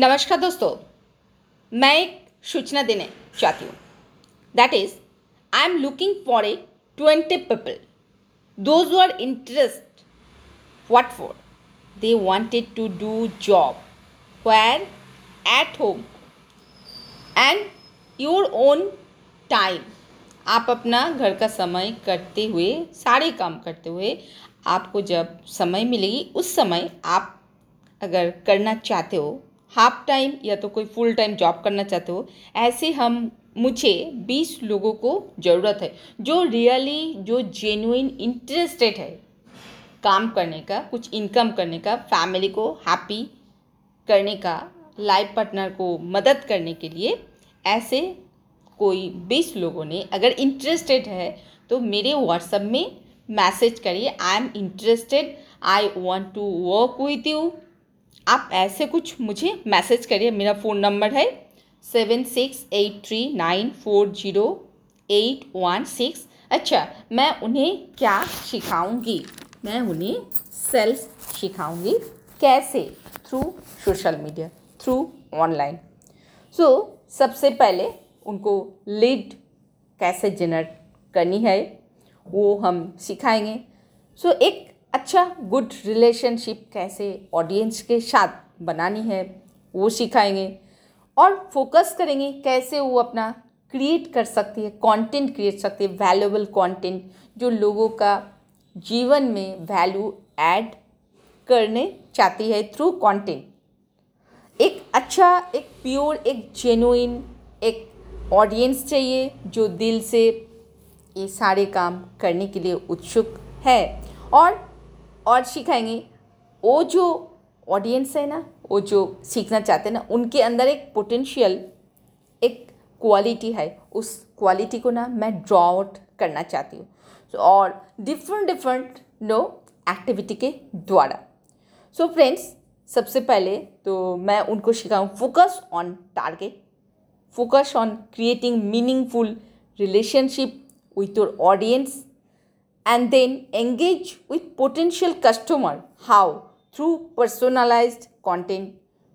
नमस्कार दोस्तों, मैं एक सूचना देने चाहती हूँ। That is I am looking for a twenty people those are interest what for? They wanted to do job where? At home. And your own time. आप अपना घर का समय करते हुए, सारे काम करते हुए, आपको जब समय मिलेगी, उस समय आप अगर करना चाहते हो हाफ़ टाइम या तो कोई फुल टाइम जॉब करना चाहते हो, ऐसे हम, मुझे बीस लोगों को ज़रूरत है, जो रियली, जो जेन्युइन इंटरेस्टेड है काम करने का, कुछ इनकम करने का फैमिली को हैप्पी करने का लाइफ पार्टनर को मदद करने के लिए, ऐसे कोई बीस लोगों ने अगर इंटरेस्टेड है तो मेरे व्हाट्सएप में मैसेज करिए I am interested I want to work with you आप ऐसे कुछ मुझे मैसेज करिए मेरा फ़ोन नंबर है seven six eight three nine four zero eight one six अच्छा मैं उन्हें क्या सिखाऊँगी? मैं उन्हें सेल्स सिखाऊँगी कैसे? Through social media through online so सबसे पहले उनको लीड कैसे जनरेट करनी है वो हम सिखाएँगे। सो so, एक अच्छा गुड रिलेशनशिप कैसे ऑडियंस के साथ बनानी है, वो सिखाएँगे। और फोकस करेंगे कैसे वो अपना क्रिएट कर सकती है कंटेंट क्रिएट सकती है वैल्यूएबल कंटेंट जो लोगों का जीवन में वैल्यू ऐड करने चाहती है थ्रू कंटेंट एक अच्छा एक प्योर एक जेनुइन एक ऑडियंस चाहिए जो दिल से ये सारे काम करने के लिए उत्सुक है। और और सिखाएँगे। वो जो ऑडियंस है ना वो जो सीखना चाहते हैं ना उनके अंदर एक पोटेंशियल एक क्वालिटी है। उस क्वालिटी को ना मैं ड्रॉ आउट करना चाहती हूँ। So, और डिफरेंट डिफरेंट नो एक्टिविटी के द्वारा। सो so फ्रेंड्स सबसे पहले तो मैं उनको सिखाऊँ focus on target focus on creating meaningful relationship with your audience and then engage with potential customer. How? Through personalized content,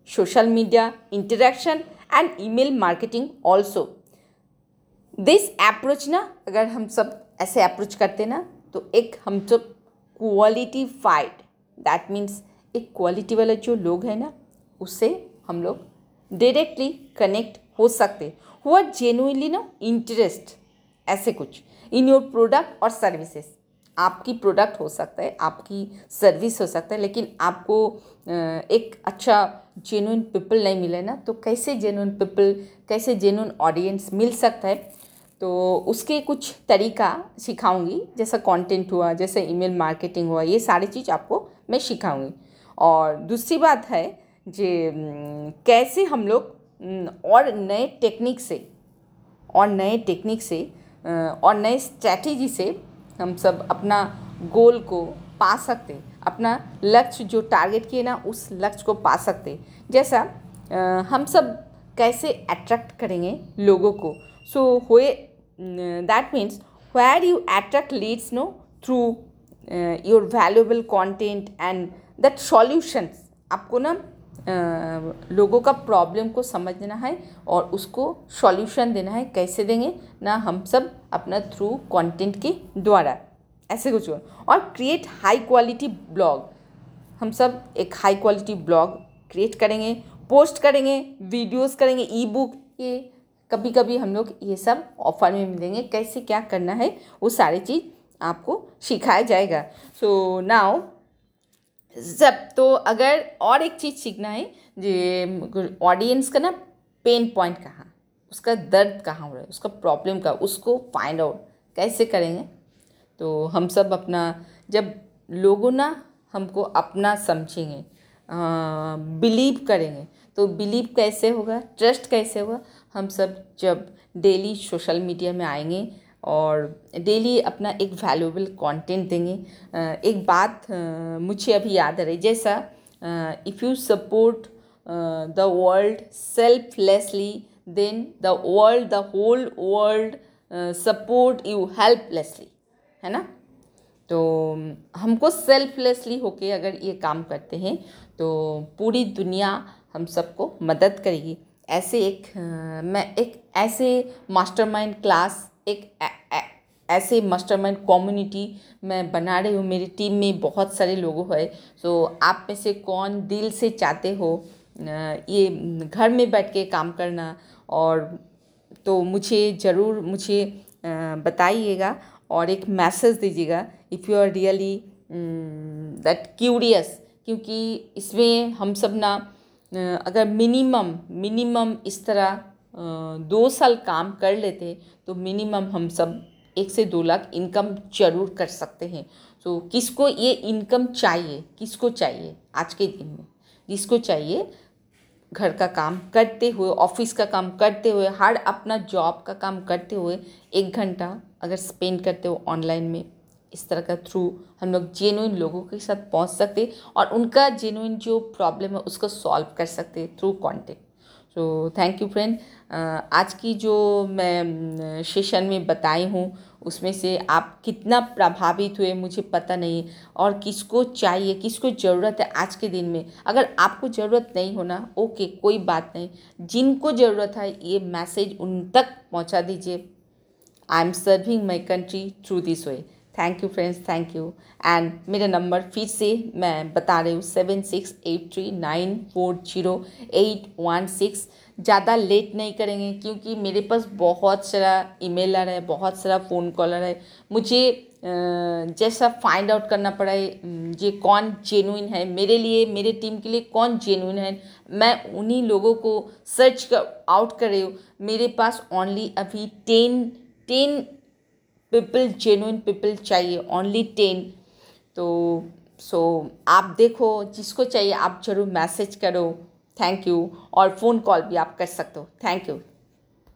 social media interaction, and email marketing also. This approach ना, अगर हम सब ऐसे अप्रोच करते ना तो एक हम सब क्वालिटी फाइड दैट मीन्स एक क्वालिटी वाले जो लोग हैं ना उससे हम लोग डायरेक्टली कनेक्ट हो सकते. हुआ जेनुइनली ना इंटरेस्ट ऐसे कुछ. इन योर प्रोडक्ट और सर्विसेज़ आपकी प्रोडक्ट हो सकता है, आपकी सर्विस हो सकता है, लेकिन आपको एक अच्छा जेनुइन पीपल नहीं मिले ना तो कैसे जेनुइन पीपल कैसे जेनुइन ऑडियंस मिल सकता है? तो उसके कुछ तरीका सिखाऊँगी, जैसा कंटेंट हुआ, जैसे ईमेल मार्केटिंग हुआ, ये सारी चीज़ आपको मैं सिखाऊँगी। और दूसरी बात है जे कैसे हम लोग और नए टेक्निक से, और नए टेक्निक से और नए स्ट्रैटेजी से हम सब अपना गोल को पा सकते अपना लक्ष्य जो टारगेट किए ना उस लक्ष्य को पा सकते। जैसा आ, हम सब कैसे अट्रैक्ट करेंगे लोगों को? सो हुए that means where you attract leads no through your valuable content and that solutions आपको ना लोगों का प्रॉब्लम को समझना है और उसको सॉल्यूशन देना है। कैसे देंगे? ना हम सब अपना थ्रू कंटेंट के द्वारा। ऐसे कुछ और क्रिएट हाई क्वालिटी ब्लॉग हम सब एक हाई क्वालिटी ब्लॉग क्रिएट करेंगे पोस्ट करेंगे वीडियोस करेंगे ई बुक ये कभी कभी हम लोग ये सब ऑफ़र में मिलेंगे कैसे क्या करना है? वो सारी चीज़ आपको सिखाया जाएगा। सो नाउ जब तो अगर और एक चीज़ सीखना है, जो ऑडियंस का ना पेन पॉइंट कहाँ, उसका दर्द कहाँ हो रहा है, उसका प्रॉब्लम का उसको फाइंड आउट कैसे करेंगे? तो हम सब अपना, जब लोगों ना हमको अपना समझेंगे बिलीव करेंगे तो बिलीव कैसे होगा ट्रस्ट कैसे होगा? हम सब जब डेली सोशल मीडिया में आएँगे और डेली अपना एक वैल्यूएबल कंटेंट देंगे। एक बात मुझे अभी याद आ रही जैसा if you support the world selflessly then the world the whole world support you helplessly है ना? तो हमको सेल्फलेसली होके अगर ये काम करते हैं तो पूरी दुनिया हम सबको मदद करेगी। ऐसे एक मैं एक ऐसे मास्टरमाइंड क्लास एक ऐसे मास्टरमाइंड कम्युनिटी मैं बना रही हूँ। मेरी टीम में बहुत सारे लोग हैं। सो आप में से कौन दिल से चाहते हो ये घर में बैठ के काम करना? और तो मुझे ज़रूर मुझे बताइएगा और एक मैसेज दीजिएगा। If you are really that curious क्योंकि इसमें हम सब ना अगर मिनिमम मिनिमम इस तरह दो साल काम कर लेते तो मिनिमम हम सब एक से दो लाख इनकम ज़रूर कर सकते हैं। तो किसको ये इनकम चाहिए? किसको चाहिए आज के दिन में? जिसको चाहिए घर का काम करते हुए ऑफ़िस का काम करते हुए, हर अपना जॉब का काम करते हुए एक घंटा अगर स्पेंड करते हो ऑनलाइन में, इस तरह का थ्रू हम लोग जेनुइन लोगों के साथ पहुँच सकते और उनका जेनुइन जो प्रॉब्लम है उसको सॉल्व कर सकते through contact so thank you friend आज की जो मैं सेशन में बताई हूँ, उसमें से आप कितना प्रभावित हुए, मुझे पता नहीं। और किसको चाहिए, किसको ज़रूरत है आज के दिन में? अगर आपको ज़रूरत नहीं होना ओके कोई बात नहीं। जिनको ज़रूरत है, ये मैसेज उन तक पहुँचा दीजिए। I am serving my country through this way thank you friends thank you and मेरा नंबर फिर से मैं बता रही हूँ seven six eight three nine four zero eight one six ज़्यादा लेट नहीं करेंगे क्योंकि मेरे पास बहुत सारा ईमेलर है, बहुत सारा फ़ोन कॉलर है। मुझे जैसा फाइंड आउट करना पड़ा है ये कौन जेनुइन है मेरे लिए, मेरे टीम के लिए कौन जेनुइन है? मैं उन्हीं लोगों को सर्च कर आउट कर रही हूँ। मेरे पास ओनली अभी ten ten people genuine people चाहिए ओनली टेन तो सो so, आप देखो जिसको चाहिए आप ज़रूर मैसेज करो. थैंक यू और फ़ोन कॉल भी आप कर सकते हो. Thank you